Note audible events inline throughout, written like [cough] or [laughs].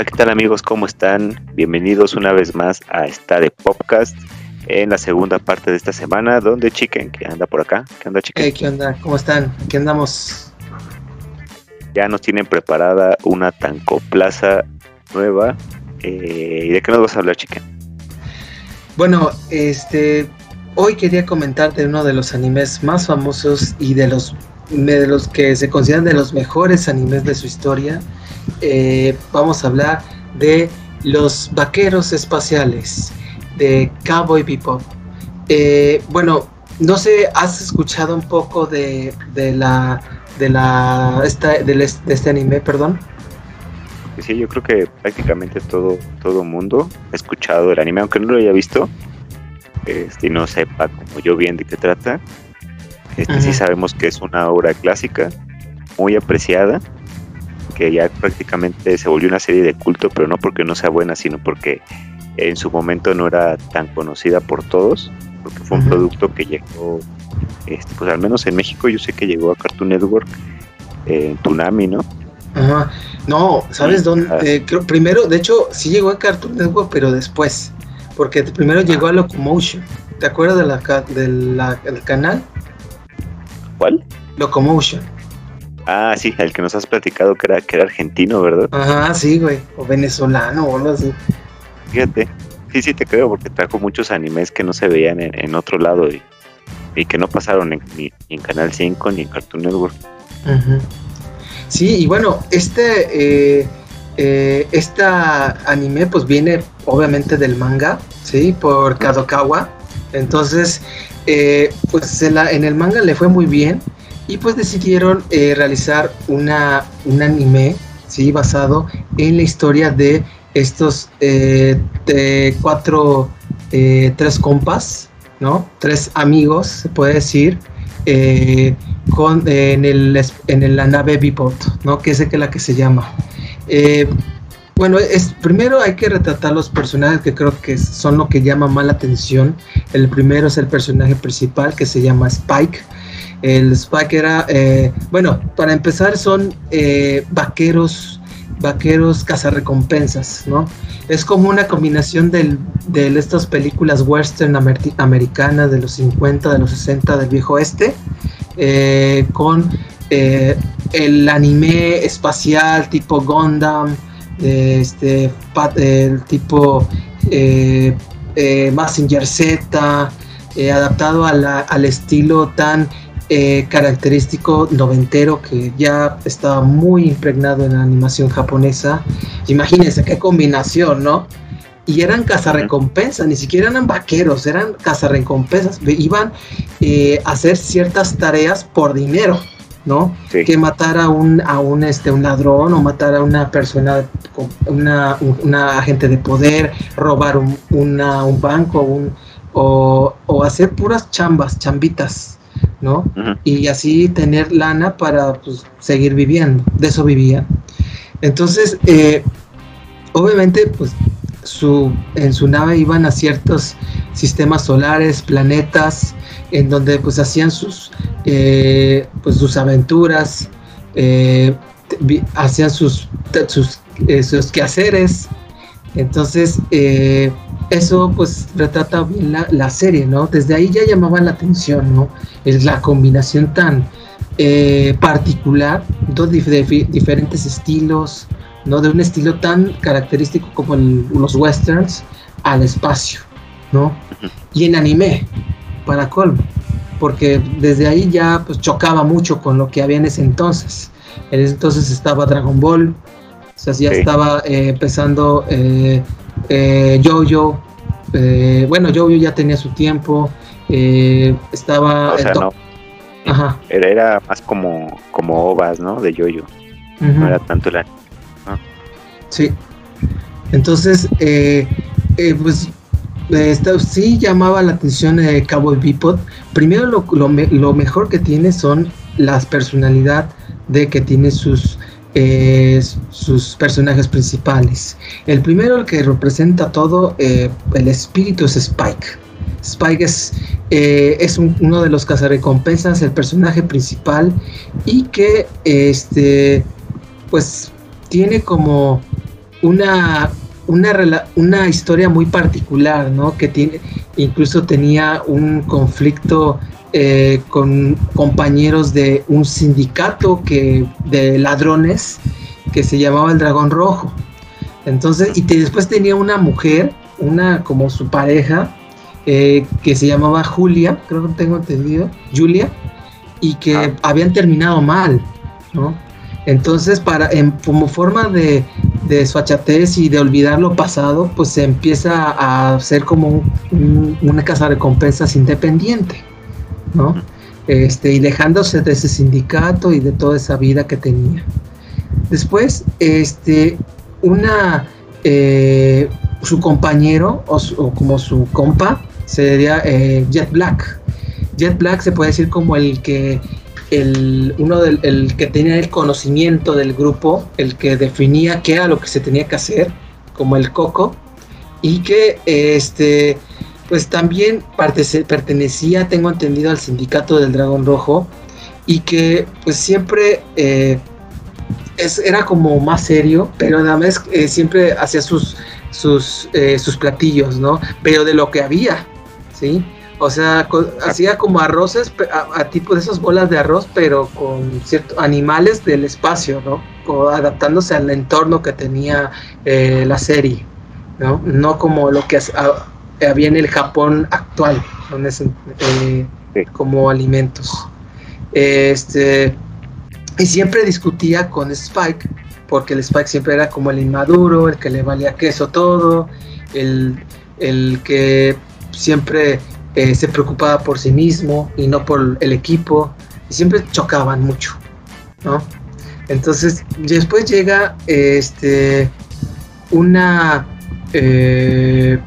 Hola, ¿qué tal amigos? ¿Cómo están? Bienvenidos una vez más a esta de Podcast en la segunda parte de esta semana, donde Chicken, que anda por acá. ¿Qué onda, Chicken? Hey, ¿Qué onda? ¿Cómo están? ¿Qué andamos? Ya nos tienen preparada una tancoplaza nueva. Eh, ¿Y de qué nos vas a hablar, Chicken? Bueno, este, hoy quería comentar de uno de los animes más famosos y de los de los que se consideran de los mejores animes de su historia. Eh, vamos a hablar de los vaqueros espaciales de Cowboy Bebop. Eh, bueno, no sé, ¿has escuchado un poco de, de la de la esta, de, este anime, perdón? Sí, yo creo que prácticamente todo todo mundo ha escuchado el anime, aunque no lo haya visto, este, no sepa como yo bien de qué trata. Este, sí sabemos que es una obra clásica, muy apreciada, que ya prácticamente se volvió una serie de culto, pero no porque no sea buena, sino porque en su momento no era tan conocida por todos, porque fue un producto que llegó, este, pues al menos en México yo sé que llegó a Cartoon Network, en Tunami, ¿no? Ajá. No, ¿sabes dónde? Eh, primero, de hecho, sí llegó a Cartoon Network, pero después, porque primero llegó a Locomotion. ¿Te acuerdas de la, de la, del canal? ¿Cuál? Locomotion. Ah, sí, el que nos has platicado que era, que era argentino, ¿verdad? Ajá, sí, güey. O venezolano o algo así. Fíjate. Sí, sí, te creo, porque trajo muchos animes que no se veían en, otro lado y, y, que no pasaron en, ni, en Canal 5 ni en Cartoon Network. Sí, y bueno, este, eh, eh, esta anime pues viene obviamente del manga, ¿sí? Por Kadokawa. Entonces, eh, pues en, el manga le fue muy bien y pues decidieron eh, realizar una, un anime, ¿sí? Basado en la historia de estos eh, cuatro, tres compas, ¿no? Tres amigos, se puede decir, con, en, el, en la nave Bipot, ¿no? Que es la que se llama. Bueno, es, primero hay que retratar los personajes que creo que son lo que llama más la atención. El primero es el personaje principal que se llama Spike. El Spike era, bueno, para empezar son vaqueros vaqueros cazarrecompensas, ¿no? Es como una combinación de estas películas western americanas de los 50, de los 60 del viejo este, eh, con eh, el anime espacial tipo Gundam, este, el tipo eh, Massinger Z, adaptado al estilo tan eh, característico noventero que ya estaba muy impregnado en la animación japonesa. Imagínense qué combinación, ¿no? Y eran cazarrecompensas, ni siquiera eran vaqueros, eran cazarrecompensas. Iban eh, a hacer ciertas tareas por dinero, ¿no? Que matar a un, a un, este, un ladrón o matar a una persona, una, una agente de poder, robar un, un banco un, o, o hacer puras chambas, chambitas ¿no? Y así tener lana para pues, seguir viviendo, de eso vivía. Entonces, eh, obviamente, pues su, en su nave iban a ciertos sistemas solares, planetas, en donde pues hacían sus, eh, pues, sus aventuras, eh, hacían sus, sus, sus quehaceres. Entonces, eso pues retrata bien la, serie, ¿no? Desde ahí ya llamaba la atención, ¿no? Es la combinación tan eh, particular, dos diferentes estilos, ¿no? De un estilo tan característico como los westerns al espacio, ¿no? Y en anime, para colmo, porque desde ahí ya pues chocaba mucho con lo que había en ese entonces. En ese entonces estaba Dragon Ball, o sea, ya estaba eh, empezando eh, eh, Jojo, eh, bueno, Jojo ya tenía su tiempo, estaba... Ajá. Era, más como, como ovas, ¿no? De Jojo. No era tanto la... Sí. Entonces, eh, pues sí llamaba la atención de Cowboy Bebop. Primero lo, lo, mejor que tiene son las personalidad de que tiene sus sus personajes principales. El primero, el que representa todo eh, el espíritu, es Spike. Spike es, eh, es uno de los cazarrecompensas, el personaje principal, y que este, pues tiene como una, una, una historia muy particular, ¿no? Que tiene, incluso tenía un conflicto eh, con compañeros de un sindicato que, de ladrones que se llamaba el Dragón Rojo. Entonces, y después tenía una mujer, una como su pareja, eh, que se llamaba Julia, creo que tengo entendido, Julia, y que ah. habían terminado mal, ¿no? Entonces, para, en, como forma de, de achatez y de olvidar lo pasado, pues se empieza a hacer como una casa de recompensas independiente, ¿no? Este, y dejándose de ese sindicato y de toda esa vida que tenía. Después, este, una, eh, su compañero o, como su compa sería eh, Jet Black. Jet Black se puede decir como el que el, uno del el que tenía el conocimiento del grupo, el que definía qué era lo que se tenía que hacer, como el coco, y que este pues también pertenecía, tengo entendido, al sindicato del Dragón Rojo, y que pues siempre eh, era como más serio, pero además eh, siempre hacía sus, sus, eh, sus platillos, ¿no? Pero de lo que había, ¿sí? O sea, hacía como arroces, a, tipo de esas bolas de arroz, pero con ciertos animales del espacio, ¿no? adaptándose al entorno que tenía eh, la serie, ¿no? No como lo que había en el Japón actual, donde eh, como alimentos. Este, y siempre discutía con Spike, porque el Spike siempre era como el inmaduro, el que le valía queso todo, el, el que siempre eh, se preocupaba por sí mismo y no por el equipo, y siempre chocaban mucho, ¿no? Entonces, después llega este una eh,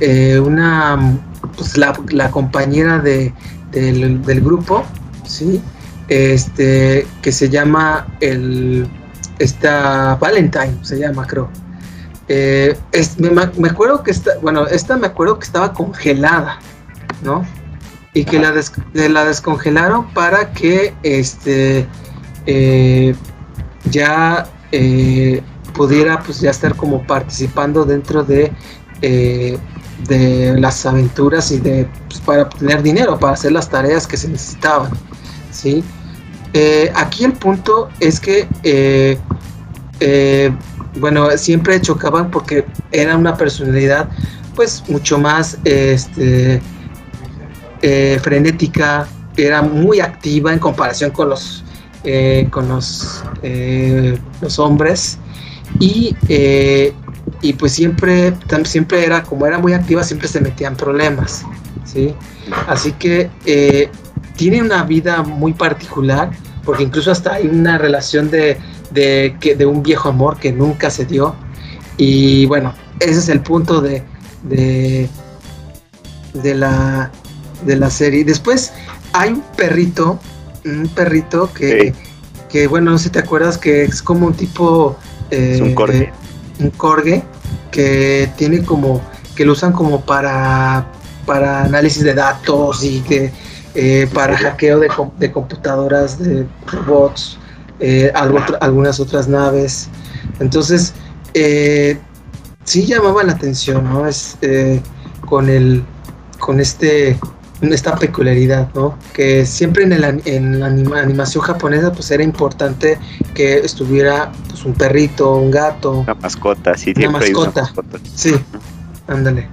eh, una pues la, compañera de, del, grupo, ¿sí? Este, que se llama el esta Valentine, se llama, creo. Eh, me, acuerdo que esta, bueno, esta me acuerdo que estaba congelada, ¿no? Y que la, la descongelaron para que este eh, ya eh, pudiera pues ya estar como participando dentro de, de las aventuras y de pues, para obtener dinero, para hacer las tareas que se necesitaban, ¿sí? aquí el punto es que bueno, siempre chocaban porque era una personalidad pues mucho más este, eh, frenética, era muy activa en comparación con los, eh, con los, eh, los hombres y, y pues siempre, siempre era, como era muy activa, siempre se metían problemas, ¿sí? Así que tiene una vida muy particular porque incluso hasta hay una relación de de, que, de un viejo amor que nunca se dio. Y bueno, ese es el punto de, de, de, la, de la serie. Después hay un perrito, un perrito que, que bueno, no sé si te acuerdas que es como un tipo... es un corgue. Un corgue que tiene como, que lo usan como para, para análisis de datos y que eh, para hackeo de, de computadoras, de robots. Eh, algunas otras naves. Entonces, eh, sí llamaba la atención, ¿no? Es eh, con el, con este, esta peculiaridad, ¿no? Que siempre en, el, en la animación japonesa, pues era importante que estuviera pues, un perrito, un gato. Una mascota, sí, una mascota. Sí, ándale.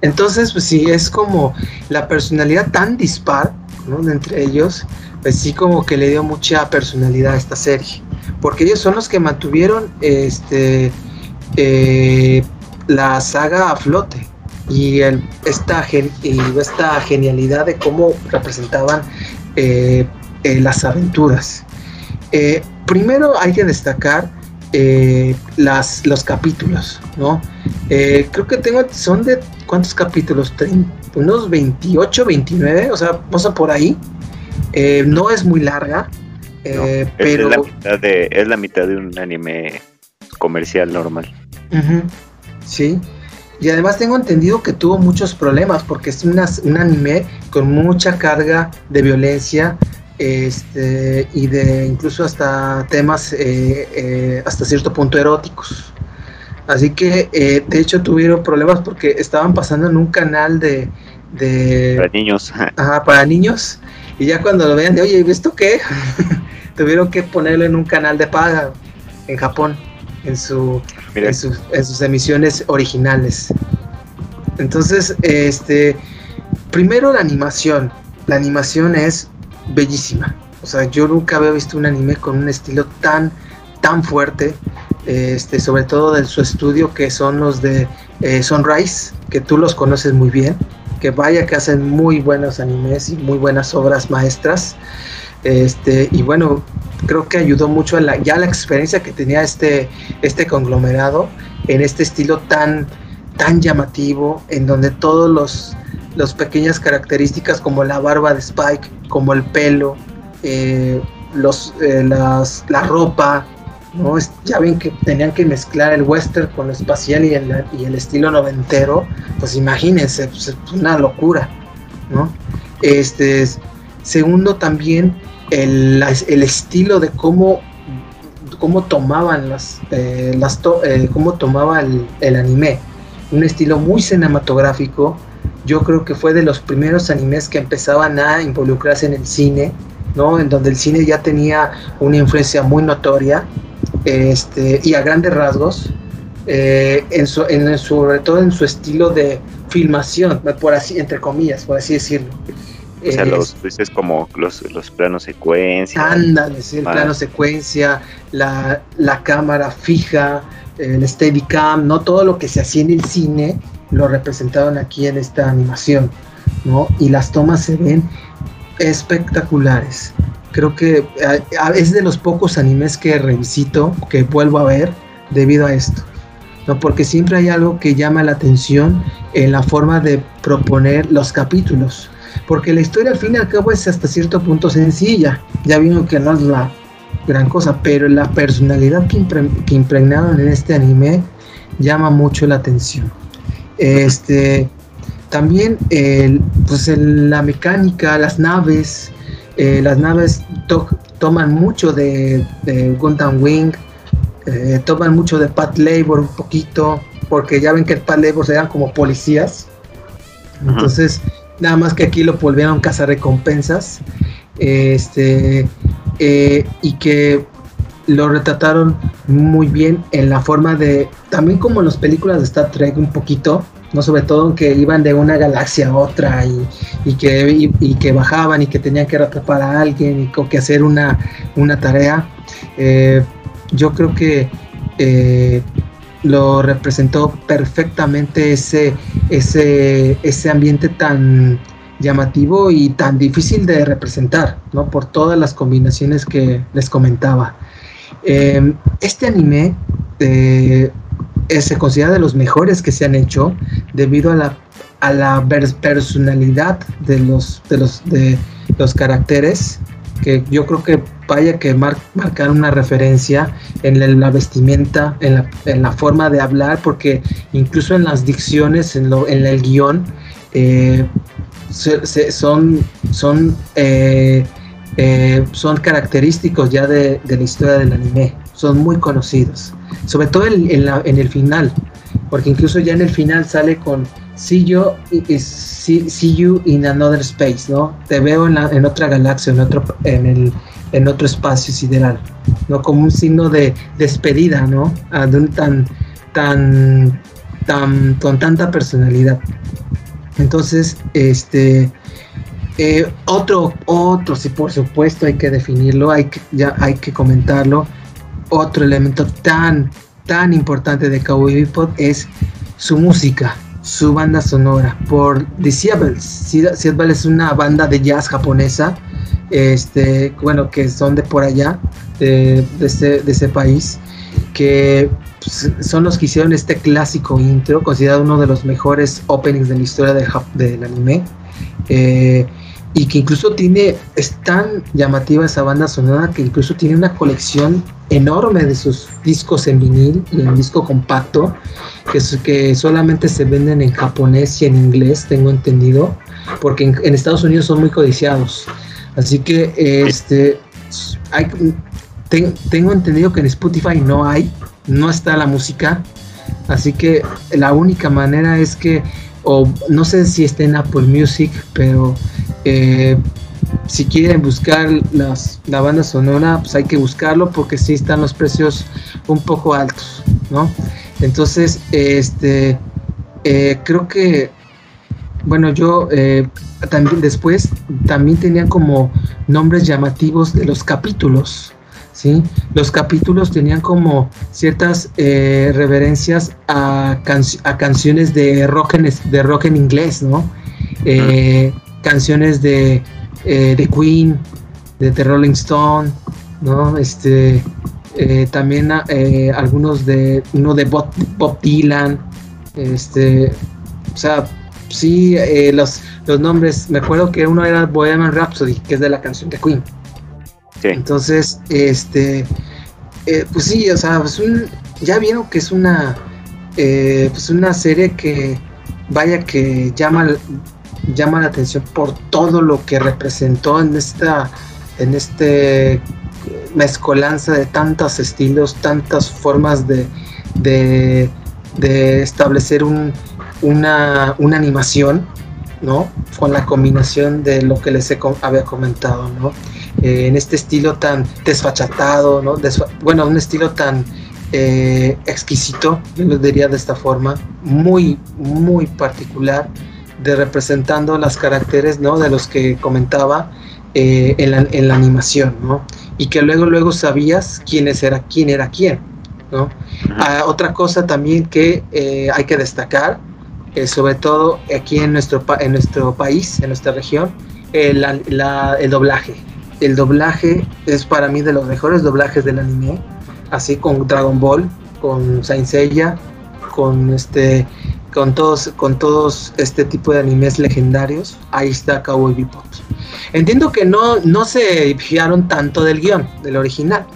Entonces, pues sí, es como la personalidad tan dispar, ¿no? entre ellos, pues sí como que le dio mucha personalidad a esta serie, porque ellos son los que mantuvieron este eh, la saga a flote y esta, esta genialidad de cómo representaban eh, eh, las aventuras. primero hay que destacar las, los capítulos, ¿no? creo que tengo, son de cuántos capítulos, unos 28, 29, o sea, vamos a por ahí. Eh, no es muy larga, eh, pero... Es la, mitad de, es la mitad de un anime comercial normal. sí. Y además tengo entendido que tuvo muchos problemas porque es un anime con mucha carga de violencia, este, y de incluso hasta temas eh, eh, hasta cierto punto eróticos. Así que eh, de hecho tuvieron problemas porque estaban pasando en un canal de... de para niños. [laughs] Ajá, para niños. Y ya cuando lo vean de, oye, ¿esto qué? [laughs] tuvieron que ponerlo en un canal de paga en Japón, en, su, en, sus, en sus emisiones originales. Entonces, este, primero la animación. La animación es bellísima. O sea, yo nunca había visto un anime con un estilo tan, tan fuerte. Este, sobre todo de su estudio, que son los de eh, Sunrise, que tú los conoces muy bien. Que vaya que hacen muy buenos animes y muy buenas obras maestras. Este, y bueno, creo que ayudó mucho a la, ya la experiencia que tenía este, este conglomerado en este estilo tan, tan llamativo, en donde todos los las pequeñas características como la barba de Spike, como el pelo, eh, los, eh, las, la ropa, ¿no? ya ven que tenían que mezclar el western con lo espacial y el, y el estilo noventero, pues imagínense, pues, es una locura, ¿no? Este, segundo también el, el estilo de cómo, cómo tomaban las, eh, las cómo tomaba el, el anime, un estilo muy cinematográfico, yo creo que fue de los primeros animes que empezaban a involucrarse en el cine, ¿no? En donde el cine ya tenía una influencia muy notoria este, y a grandes rasgos, eh, en, su, en sobre todo en su estilo de filmación, por así, entre comillas, por así decirlo. O sea, los, es como los, los planos secuencia. Ándale, sí, el plano secuencia, la, la cámara fija, el Steadicam, no todo lo que se hacía en el cine lo representaban aquí en esta animación, ¿no? Y las tomas se ven espectaculares. Creo que es de los pocos animes que revisito, que vuelvo a ver debido a esto. ¿no? Porque siempre hay algo que llama la atención en la forma de proponer los capítulos. Porque la historia al fin y al cabo es hasta cierto punto sencilla. Ya vimos que no es la gran cosa, pero la personalidad que, que impregnaron en este anime llama mucho la atención. Este, también pues la mecánica, las naves, eh, las naves toman mucho de, de Gundam Wing, eh, toman mucho de Pat Labor un poquito, porque ya ven que el Pat Labor eran como policías. Entonces, nada más que aquí lo volvieron recompensas Este, eh, y que lo retrataron muy bien en la forma de, también como en las películas de Star Trek un poquito, no sobre todo que iban de una galaxia a otra y, que, que bajaban y que tenían que atrapar a alguien y que hacer una, una tarea. Eh, yo creo que eh, lo representó perfectamente ese, ese, ese ambiente tan llamativo y tan difícil de representar, ¿no? Por todas las combinaciones que les comentaba. Eh, este anime se considera de los mejores que se han hecho debido a la, a la personalidad de los, de los, de los caracteres que yo creo que vaya que mar, marcar una referencia en la, vestimenta, en la, en la, forma de hablar, porque incluso en las dicciones, en, lo, en el guion, eh, son, son eh, son característicos ya de, la historia del anime, son muy conocidos, sobre todo en, el final, porque incluso ya en el final sale con See you, see, you in another space, ¿no? Te veo en, otra galaxia, en otro, en, el, en otro espacio sideral, ¿no? Como un signo de despedida, ¿no? de un tan, tan, tan, con tanta personalidad. Entonces, este, eh, otro, otro, sí, por supuesto, hay que definirlo, hay que, ya hay que comentarlo. Otro elemento tan, tan importante de Cowboy Bebop es su música, su banda sonora. Por The Seattles. Seattle es una banda de jazz japonesa, este, bueno, que son de por allá, de, ese, país, que pues, son los que hicieron este clásico intro, considerado uno de los mejores openings de la historia del anime. Eh, y que incluso tiene, es tan llamativa esa banda sonora que incluso tiene una colección enorme de sus discos en vinil y en disco compacto, que, que solamente se venden en japonés y en inglés, tengo entendido, porque en, Estados Unidos son muy codiciados. Así que este hay, tengo entendido que en Spotify no hay, no está la música. Así que la única manera es que, o no sé si está en Apple Music, pero eh, si quieren buscar las, la banda sonora, pues hay que buscarlo porque sí están los precios un poco altos, ¿no? Entonces, este, eh, creo que, bueno, yo eh, también después también tenían como nombres llamativos de los capítulos, ¿sí? Los capítulos tenían como ciertas eh, reverencias a, a, canciones de rock en, de rock en inglés, ¿no? Canciones de, de Queen, de The Rolling Stone, ¿no? Este, también algunos de uno de Bob, Bob Dylan, este, o sea, sí, eh, los, los nombres, me acuerdo que uno era Bohemian Rhapsody, que es de la canción de Queen. Entonces, este, eh, pues sí, o sea, pues ya vieron que es una, eh, pues una serie que, vaya que llama, llama la atención por todo lo que representó en esta, en este mezcolanza de tantos estilos, tantas formas de, de establecer un, una, una, animación, ¿no? Con la combinación de lo que les he, había comentado, ¿no? Eh, en este estilo tan desfachatado, ¿no? bueno, un estilo tan eh, exquisito, yo lo diría de esta forma, muy, muy particular, de representando las caracteres, ¿no? De los que comentaba eh, en, la, en, la, animación, ¿no? Y que luego, luego sabías quién era quién era quién, Ah, otra cosa también que eh, hay que destacar, eh, sobre todo aquí en nuestro, en nuestro país, en nuestra región, el, el doblaje. El doblaje es para mí de los mejores doblajes del anime, así con Dragon Ball, con Saint Seiya, con este con todos con todos este tipo de animes legendarios ahí está Cowboy Bebop entiendo que no no se fijaron tanto del guion del original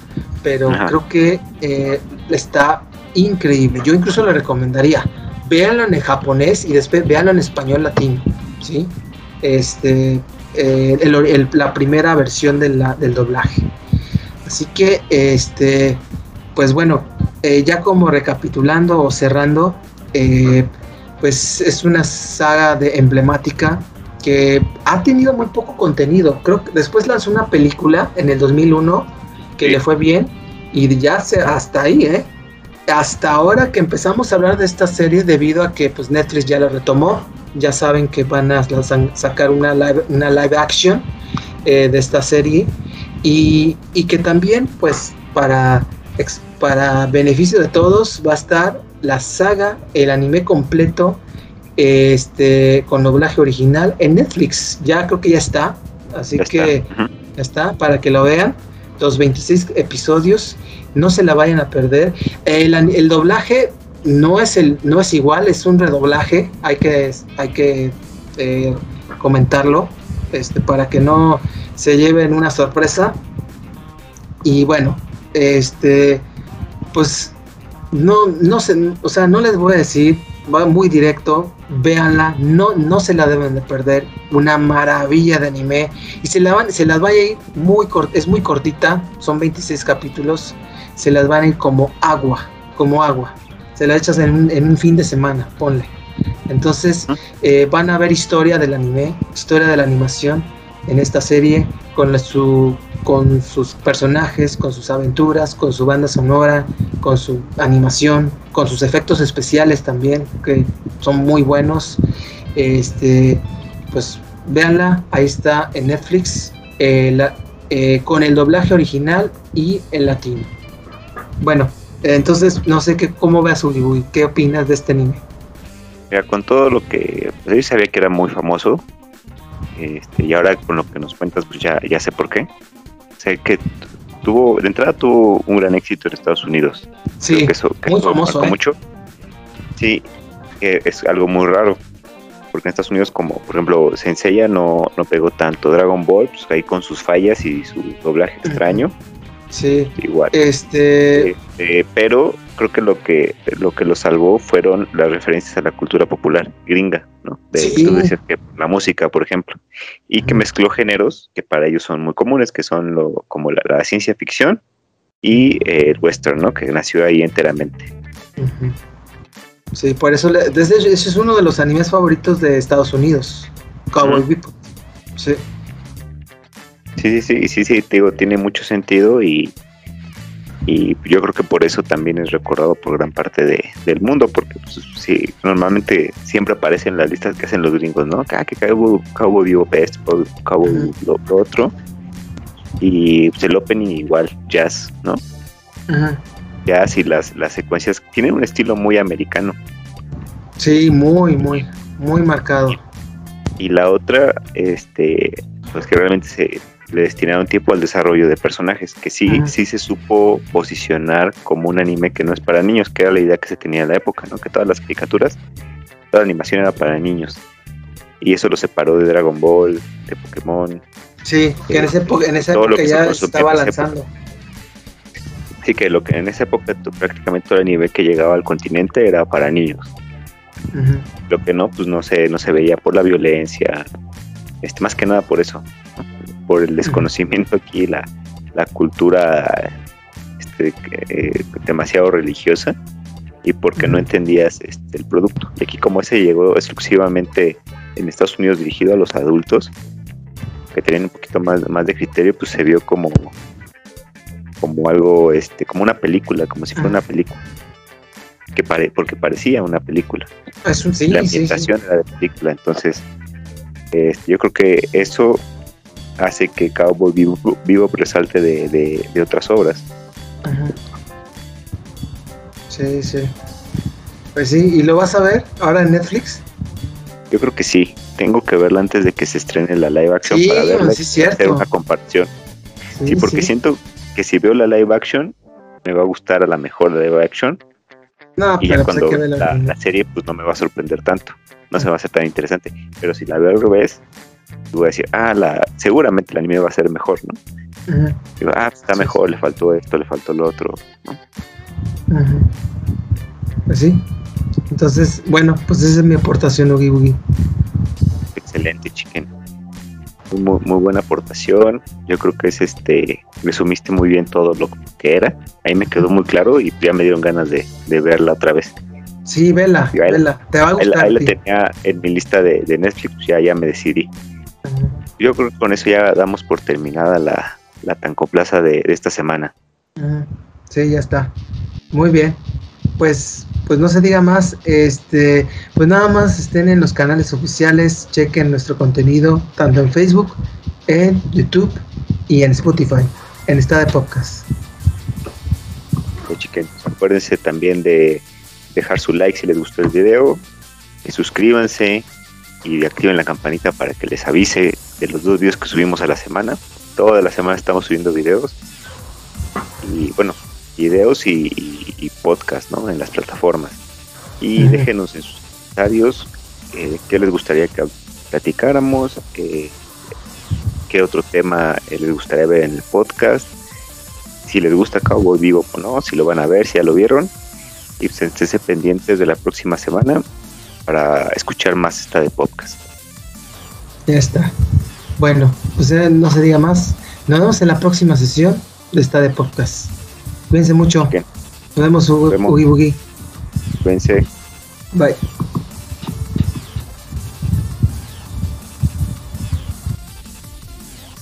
pero creo que eh, está increíble. Yo incluso le recomendaría, véanlo en japonés y después véanlo en español latino, ¿sí? Este, eh, la primera versión del doblaje. Así que, este, pues bueno, eh, ya como recapitulando o cerrando, eh, pues es una saga de emblemática que ha tenido muy poco contenido. Creo que después lanzó una película en el 2001 que le fue bien y ya se, hasta ahí, ¿eh? Hasta ahora que empezamos a hablar de esta serie debido a que pues Netflix ya la retomó, ya saben que van a sacar una live, una live action eh, de esta serie y, y, que también pues para, para beneficio de todos va a estar la saga, el anime completo este con doblaje original en Netflix. Ya creo que ya está, así que ya está para que lo vean los 26 episodios, no se la vayan a perder. El, doblaje no es, el, no es igual, es un redoblaje, hay que, hay que eh, comentarlo este, para que no se lleven una sorpresa. Y bueno, este, pues no, no sé, o sea, no les voy a decir va muy directo, véanla, no, no se la deben de perder, una maravilla de anime y se, la van, se las vaya a ir muy es muy cortita, son 26 capítulos, se las van a ir como agua, como agua, se la echas en un, en un fin de semana, ponle. Entonces eh, van a ver historia del anime, historia de la animación en esta serie con su con sus personajes, con sus aventuras, con su banda sonora, con su animación, con sus efectos especiales también, que son muy buenos. Este, pues véanla, ahí está en Netflix, eh, eh, con el doblaje original y en latino. Bueno, entonces no sé qué, cómo veas Ulibuy, qué opinas de este anime. Mira, con todo lo que yo sabía que era muy famoso, este, y ahora con lo que nos cuentas, pues ya, ya sé por qué sé que tuvo, de entrada tuvo un gran éxito en Estados Unidos. Sí, muy famoso. ¿eh? mucho. Sí, es algo muy raro. Porque en Estados Unidos, como por ejemplo, Senseiya no, no pegó tanto. Dragon Ball, pues ahí con sus fallas y su doblaje extraño. Sí. Igual. Este. Este, pero creo que lo que lo que lo salvó fueron las referencias a la cultura popular gringa, ¿no? De, Sí. tú decías que la música, por ejemplo, y que mezcló géneros que para ellos son muy comunes, que son lo como la, la ciencia ficción y eh, el western, ¿no? Que nació ahí enteramente. Ujú. Sí, por eso, le- desde ese es uno de los animes favoritos de Estados Unidos, Cowboy Ujú. Bebop. Sí, Sí, sí, sí, sí, sí, te digo, tiene mucho sentido y, y yo creo que por eso también es recordado por gran parte de, del mundo, porque pues, sí, normalmente siempre aparece en las listas que hacen los gringos, ¿no? Que Cowboy, Cowboy Bebop esto, Ujú. lo, lo otro, y pues, el opening igual, jazz, ¿no? Jazz y las, las secuencias tienen un estilo muy americano. sí, muy, muy, muy marcado. Y la otra, este, pues que realmente se le destinaron tiempo al desarrollo de personajes, que sí, Ajá. sí se supo posicionar como un anime que no es para niños, que era la idea que se tenía en la época, ¿no? Que todas las caricaturas, toda la animación era para niños. Y eso lo separó de Dragon Ball, de Pokémon. Sí, que en esa época, en esa época ya estaba lanzando. Así que lo que en esa época tú- prácticamente todo el nivel que llegaba al continente era para niños. Lo que no, pues no se, no se veía por la violencia, este, más que nada por eso. Por el desconocimiento aquí, la, la cultura este, eh, demasiado religiosa y porque no entendías este, el producto. Y aquí como ese llegó exclusivamente en Estados Unidos dirigido a los adultos, que tenían un poquito más, más de criterio, pues se vio como como algo, este, como una película, como si fuera Ajá. una película. Que pare, porque parecía una película Es un sí, la sí, sí. ambientación era de película. Entonces, este, yo creo que eso hace que Cowboy Vivo, Vivo resalte de, de- de otras obras. Ajá. Sí, sí. Pues sí, ¿y lo vas a ver ahora en Netflix? Yo creo que sí. Tengo que verla antes de que se estrene la live action Sí, para verla sí, y cierto. hacer una comparación. Sí, porque sí. siento que si veo la live action, me va a gustar a la mejor la live action. No, y ya pero pues hay cuando la, serie, pues no me va a sorprender tanto. No se va a hacer tan interesante. Pero si la veo al revés, voy a decir, ah, la, seguramente el anime va a ser mejor, ¿no? Ujú, Digo, ah, está Sí, mejor, le faltó esto, le faltó lo otro. ujú. Pues sí. Entonces, bueno, pues esa es mi aportación, Oogie Boogie. Excelente, chicken. Muy, muy buena aportación. Yo creo que es este. Resumiste muy bien todo lo que era. Ahí me quedó muy claro y ya me dieron ganas de, de verla otra vez. Sí, vela, Sí, ahí- vela. Te va a gustar. ahí la sí. tenía en mi lista de, de Netflix, pues ya, ya me decidí. Yo creo que con eso ya damos por terminada la, la tancoplaza de, de esta semana. Ujú. Sí, ya está. Muy bien. Pues, pues no se diga más. Este, pues nada más estén en los canales oficiales, chequen nuestro contenido, tanto en Facebook, en YouTube y en Spotify, en esta de podcast. Pues acuérdense también de dejar su like si les gustó el video, y suscríbanse y activen la campanita para que les avise de los dos videos que subimos a la semana. Toda la semana estamos subiendo videos y bueno, videos y, y, y podcast, ¿no? En las plataformas. Y Ujú. déjenos en sus comentarios eh, qué les gustaría que platicáramos, eh, qué otro tema eh, les gustaría ver en el podcast si les gusta Cowboy Vivo o no, si lo van a ver, si ya lo vieron. Y pues esténse pendientes de la próxima semana para escuchar más esta de podcast. Ya está. Bueno, pues eh, no se diga más. Nos vemos en la próxima sesión de esta de podcast. Cuídense mucho. Nos vemos. Cuídense. Bye.